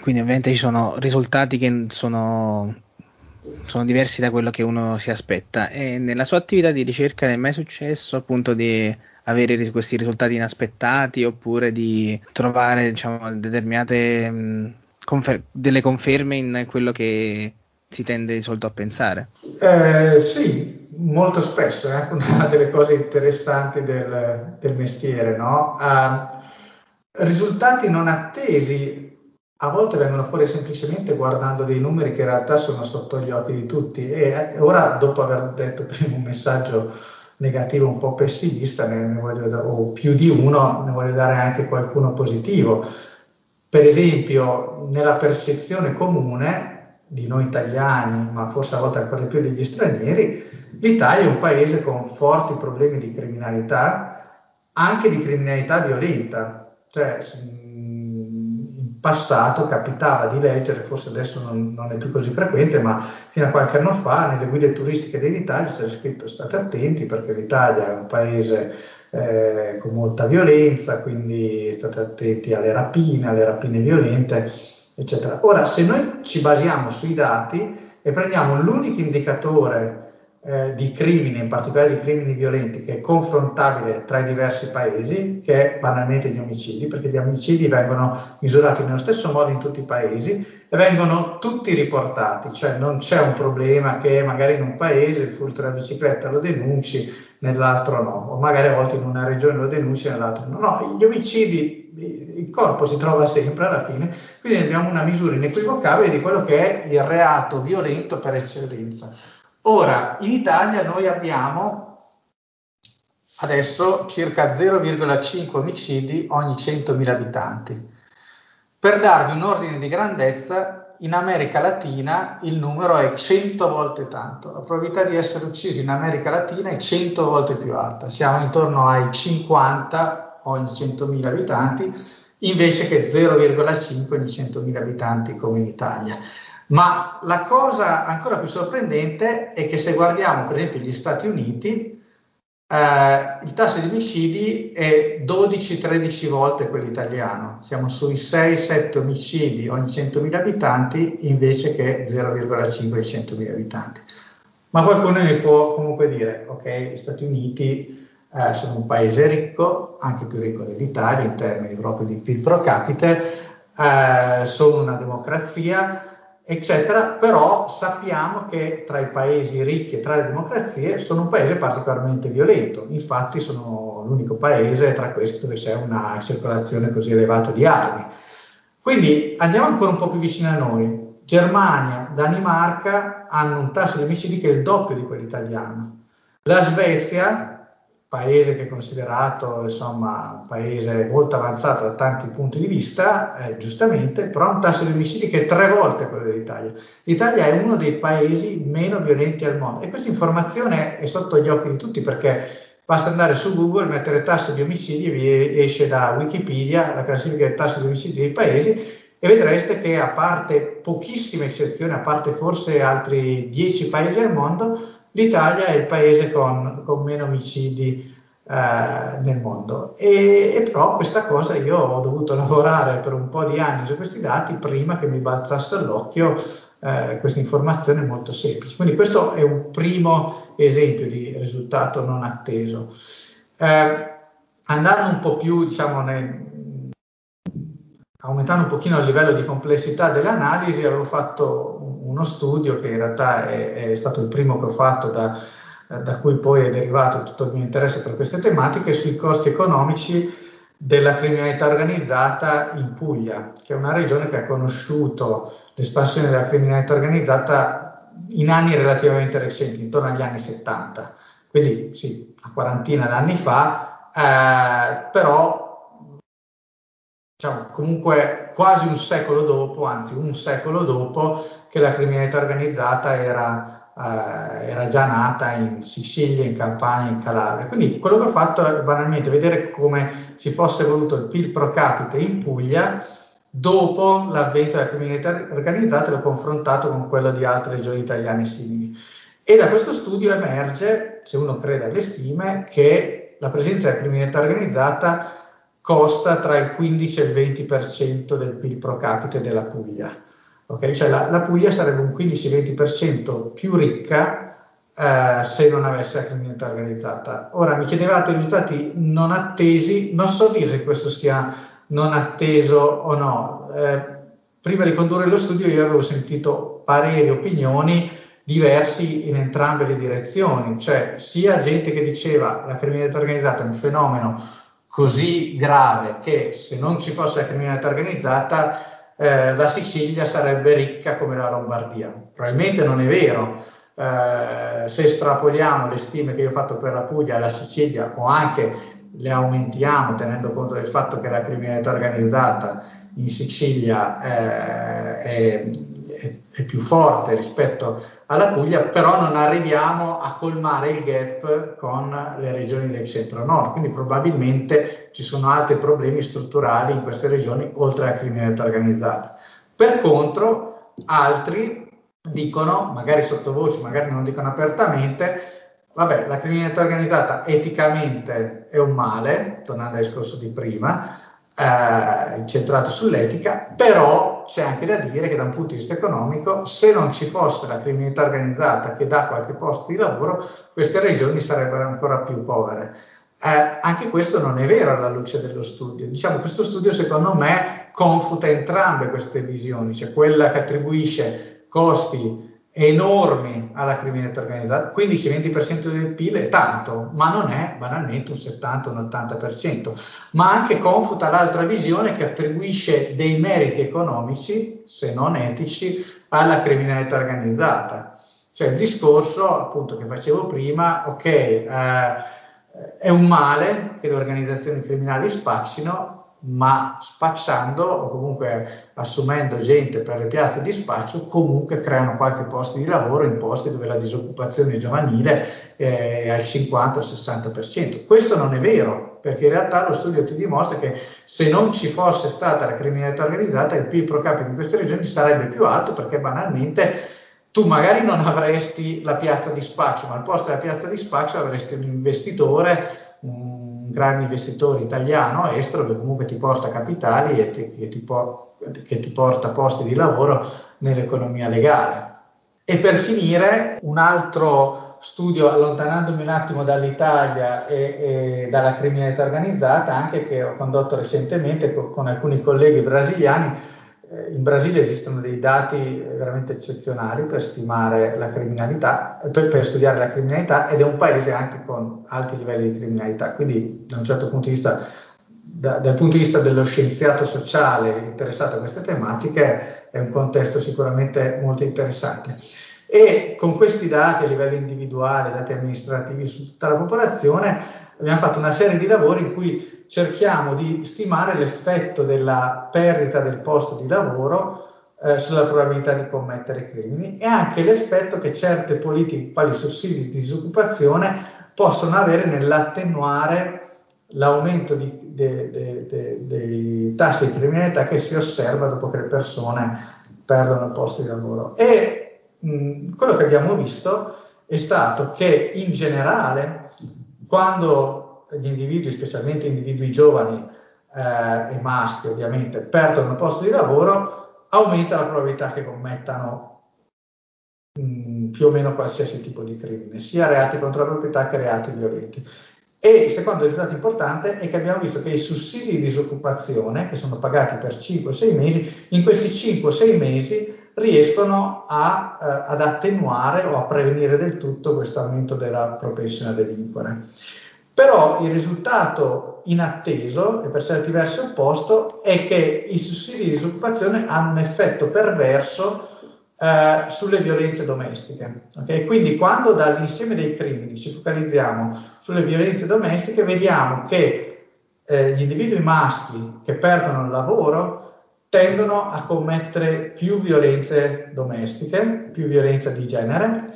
Quindi ovviamente ci sono risultati che sono, sono, diversi da quello che uno si aspetta. E nella sua attività di ricerca è mai successo appunto di avere questi risultati inaspettati oppure di trovare diciamo, determinate mh, confer- delle conferme in quello che si tende di solito a pensare? Eh, sì, molto spesso, è anche una delle cose interessanti del, del mestiere, no? Uh, risultati non attesi a volte vengono fuori semplicemente guardando dei numeri che in realtà sono sotto gli occhi di tutti e ora dopo aver detto prima un messaggio negativo un po' pessimista ne, ne voglio da, o più di uno ne voglio dare anche qualcuno positivo. Per esempio nella percezione comune di noi italiani ma forse a volte ancora più degli stranieri l'Italia è un paese con forti problemi di criminalità anche di criminalità violenta. Cioè passato capitava di leggere, forse adesso non, non, è più così frequente, ma fino a qualche anno fa nelle guide turistiche dell'Italia c'era scritto state attenti perché l'Italia è un paese eh, con molta violenza, quindi state attenti alle rapine, alle rapine violente, eccetera. Ora, se noi ci basiamo sui dati e prendiamo l'unico indicatore eh, di crimini, in particolare di crimini violenti, che è confrontabile tra i diversi paesi, che è banalmente gli omicidi, perché gli omicidi vengono misurati nello stesso modo in tutti i paesi e vengono tutti riportati, cioè non c'è un problema che magari in un paese il furto della bicicletta lo denunci, nell'altro no, o magari a volte in una regione lo denunci, nell'altro no. No, gli omicidi, il corpo si trova sempre alla fine, quindi abbiamo una misura inequivocabile di quello che è il reato violento per eccellenza. Ora, in Italia noi abbiamo adesso circa 0,5 omicidi ogni 100.000 abitanti. Per darvi un ordine di grandezza, in America Latina il numero è 100 volte tanto. La probabilità di essere uccisi in America Latina è 100 volte più alta. Siamo intorno ai 50 ogni 100.000 abitanti, invece che 0,5 ogni 100.000 abitanti come in Italia. Ma la cosa ancora più sorprendente è che se guardiamo per esempio gli Stati Uniti, eh, il tasso di omicidi è 12-13 volte quello italiano, siamo sui 6-7 omicidi ogni 100.000 abitanti invece che 0,5 ogni 100.000 abitanti. Ma qualcuno mi può comunque dire, ok, gli Stati Uniti eh, sono un paese ricco, anche più ricco dell'Italia in termini proprio di PIL pro capite, eh, sono una democrazia, eccetera, però sappiamo che tra i paesi ricchi e tra le democrazie sono un paese particolarmente violento, infatti sono l'unico paese tra questi dove c'è una circolazione così elevata di armi. Quindi andiamo ancora un po' più vicino a noi. Germania, Danimarca hanno un tasso di omicidi che è il doppio di quello italiano. La Svezia, paese che è considerato insomma, un paese molto avanzato da tanti punti di vista, eh, giustamente, però ha un tasso di omicidi che è tre volte quello dell'Italia. L'Italia è uno dei paesi meno violenti al mondo e questa informazione è sotto gli occhi di tutti perché basta andare su Google, mettere tasso di omicidi vi esce da Wikipedia la classifica del tasso di omicidi dei paesi e vedreste che a parte pochissime eccezioni, a parte forse altri dieci paesi al mondo, l'Italia è il paese con, con meno omicidi eh, nel mondo. E, e, però questa cosa io ho dovuto lavorare per un po' di anni su questi dati prima che mi balzasse all'occhio eh, questa informazione molto semplice. Quindi questo è un primo esempio di risultato non atteso. Eh, andando un po' più, diciamo, nel, aumentando un pochino il livello di complessità delle analisi, avevo fatto uno studio che in realtà è, è stato il primo che ho fatto da, da, cui poi è derivato tutto il mio interesse per queste tematiche sui costi economici della criminalità organizzata in Puglia, che è una regione che ha conosciuto l'espansione della criminalità organizzata in anni relativamente recenti, intorno agli anni 70, quindi sì, una quarantina d'anni fa, eh, però diciamo, comunque quasi un secolo dopo, anzi un secolo dopo che la criminalità organizzata era eh, era già nata in Sicilia, in Campania, in Calabria. Quindi quello che ho fatto è banalmente vedere come si fosse evoluto il PIL pro capite in Puglia dopo l'avvento della criminalità organizzata e l'ho confrontato con quello di altre regioni italiane simili. E da questo studio emerge, se uno crede alle stime, che la presenza della criminalità organizzata costa tra il 15 e il 20% del PIL pro capite della Puglia. Okay? Cioè la, la, Puglia sarebbe un 15-20% più ricca eh, se non avesse la criminalità organizzata. Ora mi chiedevate risultati non attesi, non so dire se questo sia non atteso o no. Eh, prima di condurre lo studio io avevo sentito pareri, opinioni diversi in entrambe le direzioni, cioè sia gente che diceva la criminalità organizzata è un fenomeno così grave che se non ci fosse la criminalità organizzata eh, la Sicilia sarebbe ricca come la Lombardia. Probabilmente non è vero. Eh, se estrapoliamo le stime che io ho fatto per la Puglia, la Sicilia o anche le aumentiamo tenendo conto del fatto che la criminalità organizzata in Sicilia eh, è, è, è, più forte rispetto alla Puglia, però non arriviamo a colmare il gap con le regioni del centro-nord, quindi probabilmente ci sono altri problemi strutturali in queste regioni oltre alla criminalità organizzata. Per contro, altri dicono, magari sottovoce, magari non dicono apertamente, vabbè, la criminalità organizzata eticamente è un male, tornando al discorso di prima, eh, incentrato sull'etica, però c'è anche da dire che da un punto di vista economico, se non ci fosse la criminalità organizzata che dà qualche posto di lavoro, queste regioni sarebbero ancora più povere. Eh, anche questo non è vero alla luce dello studio. Diciamo, questo studio secondo me confuta entrambe queste visioni, cioè quella che attribuisce costi enormi alla criminalità organizzata, 15-20% del PIL è tanto, ma non è banalmente un 70 un 80%, ma anche confuta l'altra visione che attribuisce dei meriti economici, se non etici, alla criminalità organizzata. Cioè il discorso appunto che facevo prima, ok, eh, è un male che le organizzazioni criminali spaccino, ma spacciando o comunque assumendo gente per le piazze di spaccio, comunque creano qualche posto di lavoro in posti dove la disoccupazione giovanile è al 50-60%. Questo non è vero, perché in realtà lo studio ti dimostra che se non ci fosse stata la criminalità organizzata, il PIL pro capite in queste regioni sarebbe più alto perché banalmente tu magari non avresti la piazza di spaccio, ma al posto della piazza di spaccio avresti un investitore, un un grande investitore italiano estero che comunque ti porta capitali e ti, che, ti po- che ti porta posti di lavoro nell'economia legale. E per finire, un altro studio, allontanandomi un attimo dall'Italia e, e dalla criminalità organizzata, anche che ho condotto recentemente con, con alcuni colleghi brasiliani, in Brasile esistono dei dati veramente eccezionali per stimare la criminalità, per, per, studiare la criminalità ed è un paese anche con alti livelli di criminalità, quindi da un certo punto di vista, da, dal punto di vista dello scienziato sociale interessato a queste tematiche, è un contesto sicuramente molto interessante. E con questi dati a livello individuale, dati amministrativi su tutta la popolazione, abbiamo fatto una serie di lavori in cui cerchiamo di stimare l'effetto della perdita del posto di lavoro eh, sulla probabilità di commettere crimini e anche l'effetto che certe politiche, quali sussidi di disoccupazione, possono avere nell'attenuare l'aumento di, de, dei tassi di criminalità che si osserva dopo che le persone perdono il posto di lavoro. E quello che abbiamo visto è stato che in generale, quando gli individui, specialmente individui giovani eh, e maschi ovviamente, perdono il posto di lavoro, aumenta la probabilità che commettano mh, più o meno qualsiasi tipo di crimine, sia reati contro la proprietà che reati violenti. E il secondo risultato importante è che abbiamo visto che i sussidi di disoccupazione, che sono pagati per 5-6 mesi, in questi 5-6 mesi riescono a, eh, ad attenuare o a prevenire del tutto questo aumento della propensione a delinquere. Però il risultato inatteso e per certi versi opposto è che i sussidi di disoccupazione hanno un effetto perverso eh, sulle violenze domestiche. Okay? Quindi quando dall'insieme dei crimini ci focalizziamo sulle violenze domestiche, vediamo che eh, gli individui maschi che perdono il lavoro tendono a commettere più violenze domestiche, più violenza di genere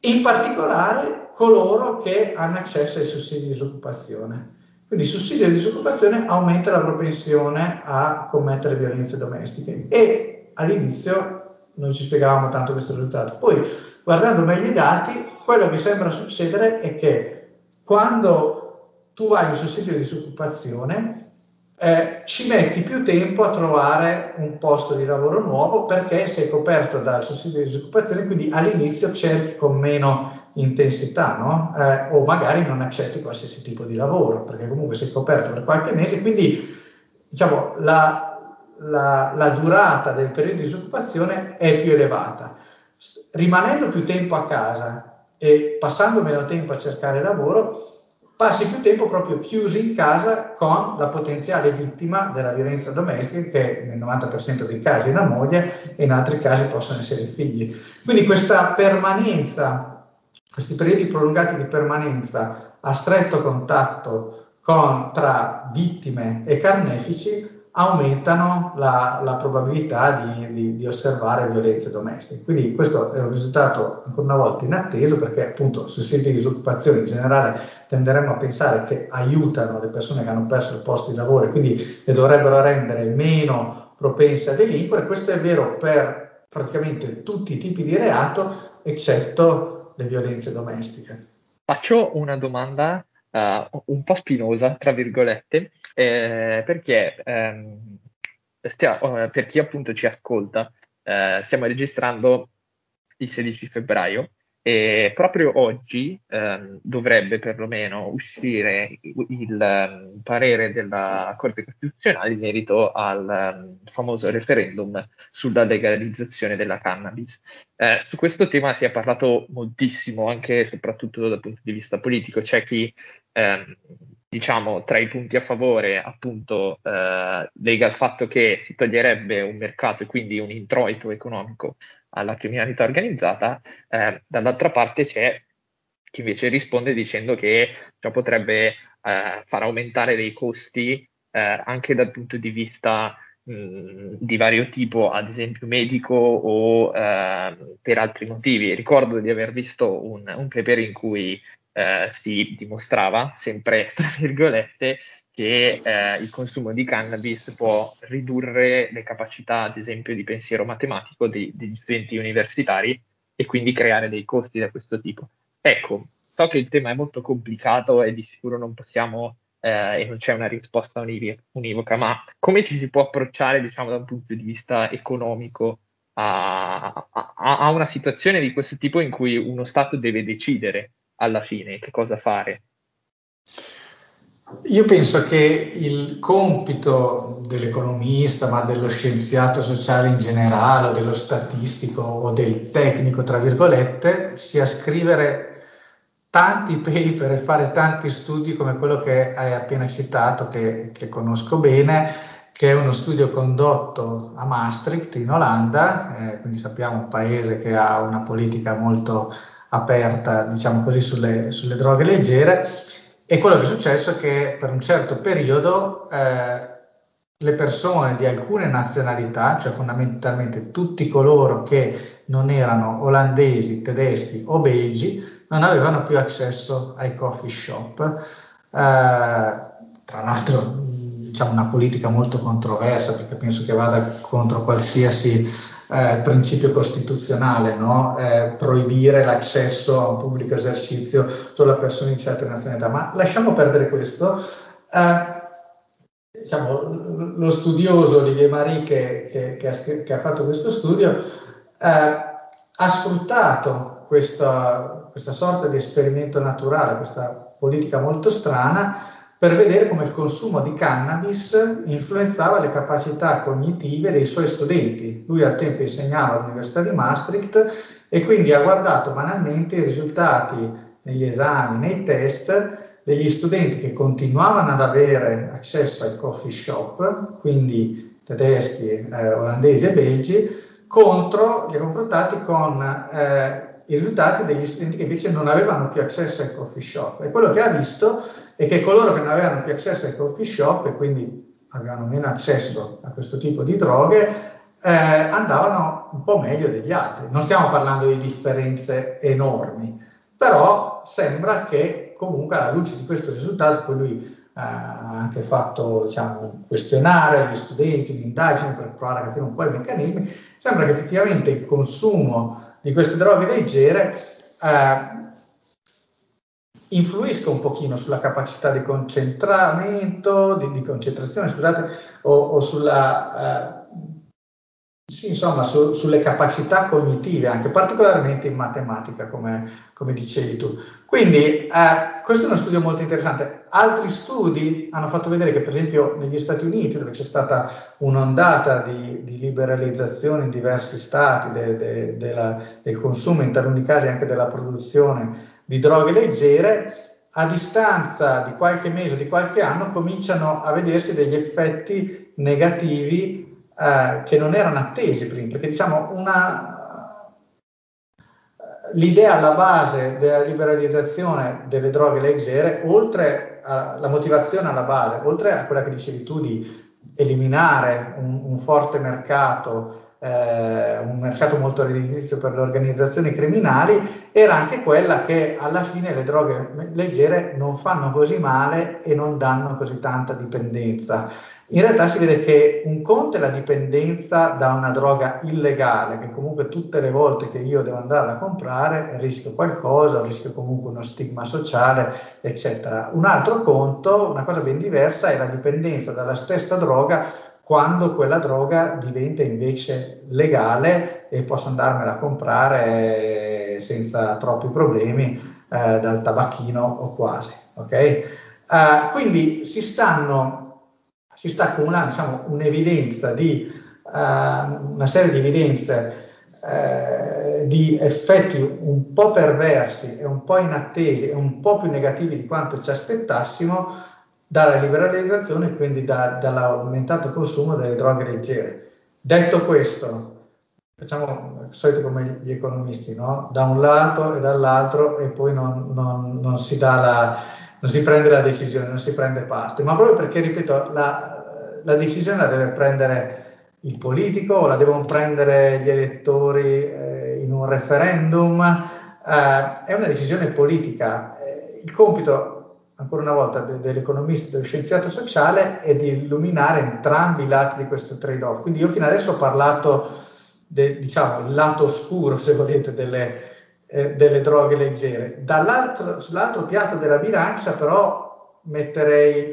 in particolare coloro che hanno accesso ai sussidi di disoccupazione. Quindi il sussidio di disoccupazione aumenta la propensione a commettere violenze domestiche e all'inizio non ci spiegavamo tanto questo risultato. Poi, guardando meglio i dati, quello che sembra succedere è che quando tu hai un sussidio di disoccupazione, eh, ci metti più tempo a trovare un posto di lavoro nuovo perché sei coperto dal sussidio di disoccupazione, quindi all'inizio cerchi con meno intensità, no? eh, o magari non accetti qualsiasi tipo di lavoro perché comunque sei coperto per qualche mese, quindi diciamo la, la, la durata del periodo di disoccupazione è più elevata. Rimanendo più tempo a casa e passando meno tempo a cercare lavoro, passi più tempo proprio chiuso in casa con la potenziale vittima della violenza domestica, che nel 90% dei casi è la moglie e in altri casi possono essere i figli. Quindi questa permanenza, questi periodi prolungati di permanenza a stretto contatto con, tra vittime e carnefici aumentano la, la probabilità di, di, di, osservare violenze domestiche. Quindi questo è un risultato ancora una volta inatteso perché appunto sui siti di disoccupazione in generale tenderemmo a pensare che aiutano le persone che hanno perso il posto di lavoro e quindi le dovrebbero rendere meno propense a delinquere. Questo è vero per praticamente tutti i tipi di reato eccetto le violenze domestiche. Faccio una domanda uh, un po' spinosa, tra virgolette, eh, perché ehm, stia, oh, per chi appunto ci ascolta, eh, stiamo registrando il 16 febbraio e proprio oggi ehm, dovrebbe perlomeno uscire il, um, parere della Corte Costituzionale in merito al um, famoso referendum sulla legalizzazione della cannabis. Eh, su questo tema si è parlato moltissimo, anche e soprattutto dal punto di vista politico. C'è chi, ehm, diciamo, tra i punti a favore, appunto, eh, lega il fatto che si toglierebbe un mercato e quindi un introito economico alla criminalità organizzata, eh, dall'altra parte c'è chi invece risponde dicendo che ciò potrebbe eh, far aumentare dei costi eh, anche dal punto di vista mh, di vario tipo, ad esempio medico o eh, per altri motivi. Ricordo di aver visto un, un paper in cui eh, si dimostrava, sempre tra virgolette, che eh, il consumo di cannabis può ridurre le capacità, ad esempio, di pensiero matematico di, degli studenti universitari e quindi creare dei costi da questo tipo. Ecco, so che il tema è molto complicato e di sicuro non possiamo eh, e non c'è una risposta univoca, ma come ci si può approcciare, diciamo, da un punto di vista economico a, a, a una situazione di questo tipo in cui uno Stato deve decidere alla fine che cosa fare? Io penso che il compito dell'economista, ma dello scienziato sociale in generale, o dello statistico o del tecnico, tra virgolette, sia scrivere tanti paper e fare tanti studi come quello che hai appena citato, che, che conosco bene, che è uno studio condotto a Maastricht in Olanda, eh, quindi sappiamo un paese che ha una politica molto aperta, diciamo così, sulle, sulle droghe leggere e quello che è successo è che per un certo periodo eh, le persone di alcune nazionalità, cioè fondamentalmente tutti coloro che non erano olandesi, tedeschi o belgi, non avevano più accesso ai coffee shop. Eh, tra l'altro, diciamo una politica molto controversa perché penso che vada contro qualsiasi eh, principio costituzionale, no? eh, proibire l'accesso a un pubblico esercizio solo a persone di certe nazionalità. Ma lasciamo perdere questo. Eh, diciamo, lo studioso Olivier Marie che, che, che, ha, che, ha, fatto questo studio eh, ha sfruttato questa, questa sorta di esperimento naturale, questa politica molto strana, per vedere come il consumo di cannabis influenzava le capacità cognitive dei suoi studenti. Lui al tempo insegnava all'Università di Maastricht e quindi ha guardato banalmente i risultati negli esami, nei test degli studenti che continuavano ad avere accesso ai coffee shop, quindi tedeschi, eh, olandesi e belgi, contro, li ha confrontati con eh, i risultati degli studenti che invece non avevano più accesso ai coffee shop. E quello che ha visto è che coloro che non avevano più accesso ai coffee shop e quindi avevano meno accesso a questo tipo di droghe, eh, andavano un po' meglio degli altri. Non stiamo parlando di differenze enormi, però sembra che comunque alla luce di questo risultato, poi lui ha anche fatto diciamo, un questionario agli studenti, un'indagine per provare a capire un po' i meccanismi, sembra che effettivamente il consumo di queste droghe leggere eh, influisca un pochino sulla capacità di concentramento, di, di concentrazione, scusate, o, o sulla... Eh, sì, insomma, su, sulle capacità cognitive, anche particolarmente in matematica, come, come dicevi tu. Quindi, eh, questo è uno studio molto interessante. Altri studi hanno fatto vedere che, per esempio, negli Stati Uniti, dove c'è stata un'ondata di, di liberalizzazione in diversi stati de, de, de la, del consumo, in taluni casi anche della produzione di droghe leggere, a distanza di qualche mese o di qualche anno cominciano a vedersi degli effetti negativi eh, che non erano attesi prima, perché diciamo una, l'idea alla base della liberalizzazione delle droghe leggere, oltre alla motivazione alla base, oltre a quella che dicevi tu di eliminare un, un forte mercato eh, un mercato molto redditizio per le organizzazioni criminali, era anche quella che alla fine le droghe leggere non fanno così male e non danno così tanta dipendenza. In realtà si vede che un conto è la dipendenza da una droga illegale, che comunque tutte le volte che io devo andarla a comprare rischio qualcosa, rischio comunque uno stigma sociale, eccetera. Un altro conto, una cosa ben diversa, è la dipendenza dalla stessa droga quando quella droga diventa invece legale e posso andarmela a comprare senza troppi problemi eh, dal tabacchino o quasi. Okay? Uh, quindi si, stanno, si sta accumulando diciamo, un'evidenza di uh, una serie di evidenze uh, di effetti un po' perversi e un po' inattesi e un po' più negativi di quanto ci aspettassimo dalla liberalizzazione e quindi da, dall'aumentato consumo delle droghe leggere. Detto questo, facciamo il solito come gli economisti, no? da un lato e dall'altro e poi non, non, non, si la, non, si prende la decisione, non si prende parte, ma proprio perché, ripeto, la, la decisione la deve prendere il politico o la devono prendere gli elettori eh, in un referendum, eh, è una decisione politica. Eh, il compito ancora una volta de- dell'economista, dello scienziato sociale è di illuminare entrambi i lati di questo trade-off. Quindi io fino adesso ho parlato del diciamo, lato oscuro, se volete, delle, eh, delle droghe leggere. Dall'altro, sull'altro piatto della bilancia però metterei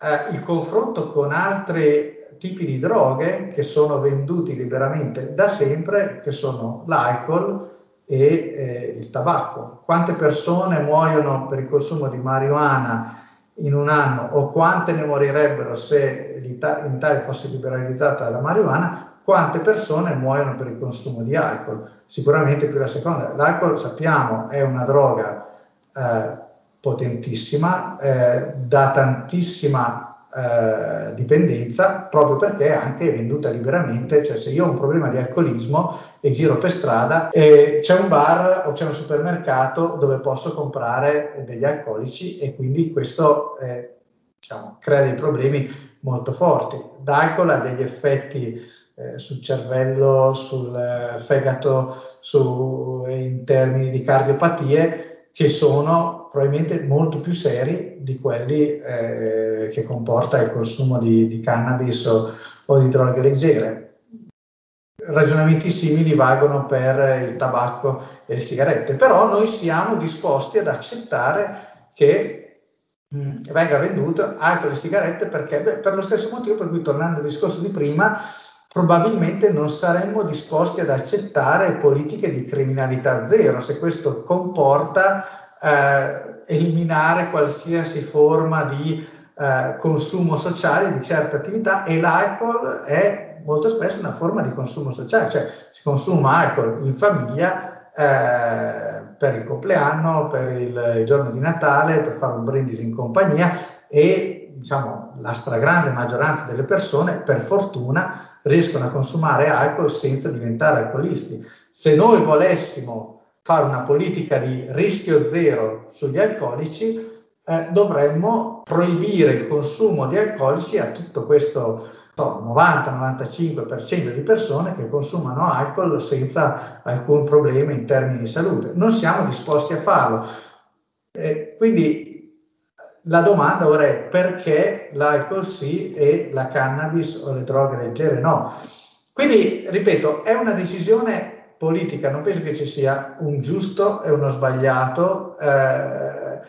eh, il confronto con altri tipi di droghe che sono venduti liberamente da sempre, che sono l'alcol, e eh, il tabacco. Quante persone muoiono per il consumo di marijuana in un anno o quante ne morirebbero se in Italia fosse liberalizzata la marijuana, quante persone muoiono per il consumo di alcol? Sicuramente più la seconda. L'alcol sappiamo è una droga eh, potentissima, eh, da tantissima eh, dipendenza proprio perché è anche venduta liberamente, cioè se io ho un problema di alcolismo e giro per strada e c'è un bar o c'è un supermercato dove posso comprare degli alcolici e quindi questo eh, diciamo, crea dei problemi molto forti. L'alcol ha degli effetti eh, sul cervello, sul eh, fegato, su, in termini di cardiopatie che sono probabilmente molto più seri di quelli eh, che comporta il consumo di, di cannabis o, o, di droghe leggere. Ragionamenti simili valgono per il tabacco e le sigarette, però noi siamo disposti ad accettare che mh, mm, venga venduto alcol e sigarette perché beh, per lo stesso motivo per cui tornando al discorso di prima probabilmente non saremmo disposti ad accettare politiche di criminalità zero se questo comporta eh, eliminare qualsiasi forma di eh, consumo sociale di certe attività e l'alcol è molto spesso una forma di consumo sociale, cioè si consuma alcol in famiglia eh, per il compleanno, per il, il, giorno di Natale, per fare un brindisi in compagnia e diciamo la stragrande maggioranza delle persone per fortuna riescono a consumare alcol senza diventare alcolisti. Se noi volessimo fare una politica di rischio zero sugli alcolici, eh, dovremmo proibire il consumo di alcolici a tutto questo 90-95% di persone che consumano alcol senza alcun problema in termini di salute. Non siamo disposti a farlo. Eh, quindi la domanda ora è perché l'alcol sì e la cannabis o le droghe leggere no. Quindi, ripeto, è una decisione politica, non penso che ci sia un giusto e uno sbagliato. Eh,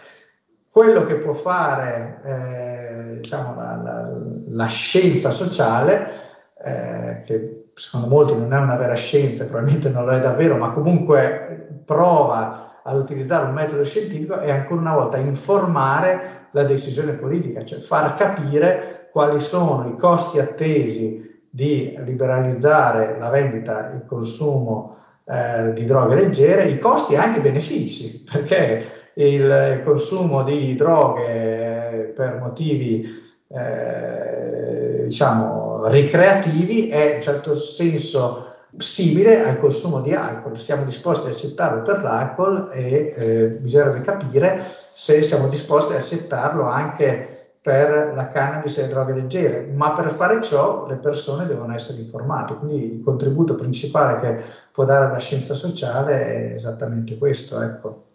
quello che può fare eh, diciamo, la, la, la, scienza sociale, eh, che secondo molti non è una vera scienza, probabilmente non lo è davvero, ma comunque prova ad utilizzare un metodo scientifico, è ancora una volta informare la decisione politica, cioè far capire quali sono i costi attesi di liberalizzare la vendita e il consumo eh, di droghe leggere, i costi e anche i benefici, perché il consumo di droghe per motivi eh, diciamo ricreativi è in un certo senso simile al consumo di alcol. Siamo disposti ad accettarlo per l'alcol e eh, bisognerebbe capire se siamo disposti ad accettarlo anche per la cannabis e le droghe leggere, ma per fare ciò le persone devono essere informate, quindi il contributo principale che può dare la scienza sociale è esattamente questo. Ecco.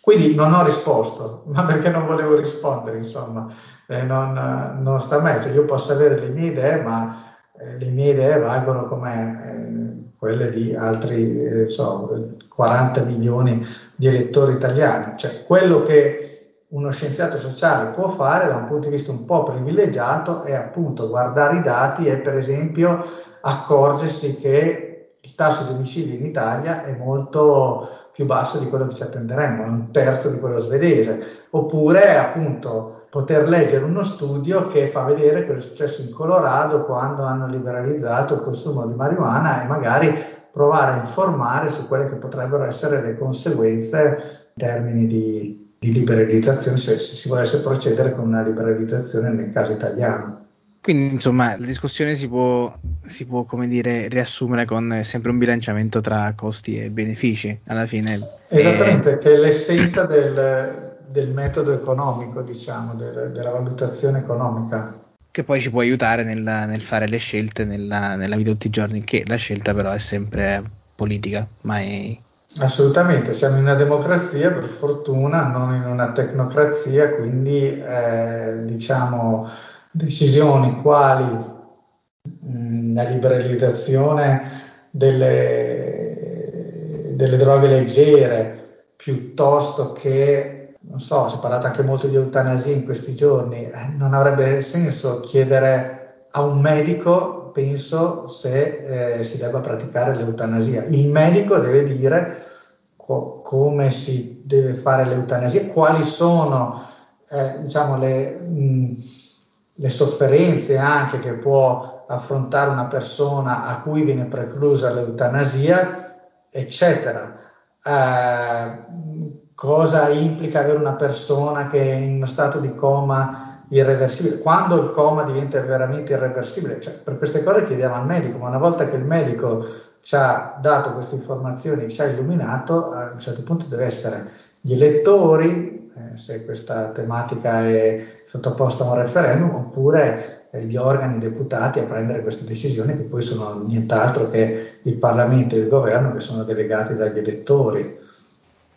Quindi non ho risposto, ma perché non volevo rispondere, insomma, eh, non, non, sta a me, cioè, io posso avere le mie idee, ma eh, le mie idee valgono come eh, quelle di altri eh, so, 40 milioni di elettori italiani, cioè quello che uno scienziato sociale può fare da un punto di vista un po' privilegiato è appunto guardare i dati e per esempio accorgersi che il tasso di omicidi in Italia è molto più basso di quello che ci attenderemmo, è un terzo di quello svedese, oppure appunto poter leggere uno studio che fa vedere cosa è successo in Colorado quando hanno liberalizzato il consumo di marijuana e magari provare a informare su quelle che potrebbero essere le conseguenze in termini di di liberalizzazione se, se si volesse procedere con una liberalizzazione nel caso italiano. Quindi insomma la discussione si può, si può come dire, riassumere con sempre un bilanciamento tra costi e benefici alla fine. Esattamente, è... che è l'essenza del, del metodo economico, diciamo, del, della valutazione economica. Che poi ci può aiutare nel, nel fare le scelte nella, nella vita di tutti i giorni, che la scelta però è sempre politica, mai Assolutamente, siamo in una democrazia per fortuna, non in una tecnocrazia, quindi eh, diciamo decisioni quali mh, la liberalizzazione delle, delle droghe leggere piuttosto che, non so, si è parlato anche molto di eutanasia in questi giorni, eh, non avrebbe senso chiedere a un medico penso se eh, si debba praticare l'eutanasia. Il medico deve dire co- come si deve fare l'eutanasia, quali sono eh, diciamo, le, mh, le, sofferenze anche che può affrontare una persona a cui viene preclusa l'eutanasia, eccetera. Eh, cosa implica avere una persona che è in uno stato di coma irreversibile, quando il coma diventa veramente irreversibile, cioè, per queste cose chiediamo al medico, ma una volta che il medico ci ha dato queste informazioni, ci ha illuminato, a un certo punto deve essere gli elettori, eh, se questa tematica è sottoposta a un referendum, oppure eh, gli organi deputati a prendere queste decisioni che poi sono nient'altro che il Parlamento e il governo che sono delegati dagli elettori.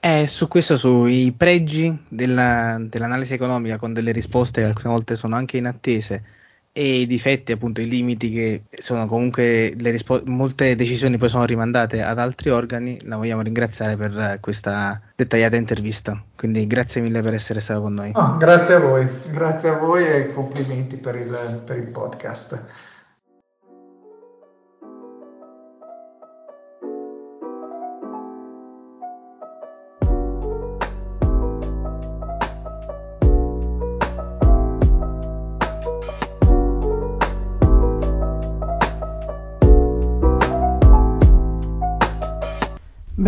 Eh, su questo, sui pregi della, dell'analisi economica con delle risposte che alcune volte sono anche inattese e i difetti, appunto i limiti che sono comunque rispo- molte decisioni poi sono rimandate ad altri organi, la vogliamo ringraziare per questa dettagliata intervista. Quindi grazie mille per essere stato con noi. Oh, grazie a voi, grazie a voi e complimenti per il, per il podcast.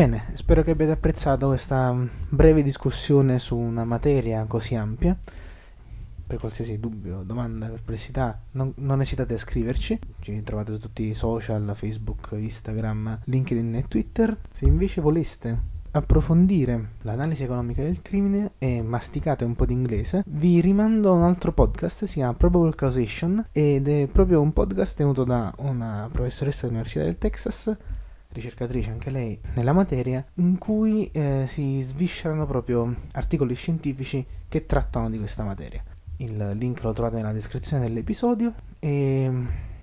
Bene, spero che abbiate apprezzato questa breve discussione su una materia così ampia. Per qualsiasi dubbio, domanda, perplessità, non, non esitate a scriverci. Ci trovate su tutti i social, Facebook, Instagram, LinkedIn e Twitter. Se invece voleste approfondire l'analisi economica del crimine e masticate un po' di inglese, vi rimando a un altro podcast, si chiama Probable Causation ed è proprio un podcast tenuto da una professoressa dell'Università del Texas ricercatrice anche lei nella materia, in cui eh, si sviscerano proprio articoli scientifici che trattano di questa materia. Il link lo trovate nella descrizione dell'episodio e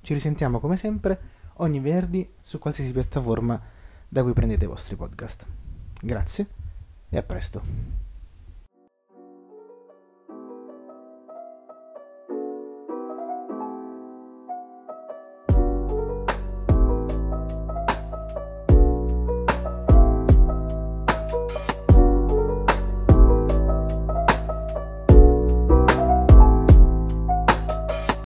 ci risentiamo come sempre ogni venerdì su qualsiasi piattaforma da cui prendete i vostri podcast. Grazie e a presto.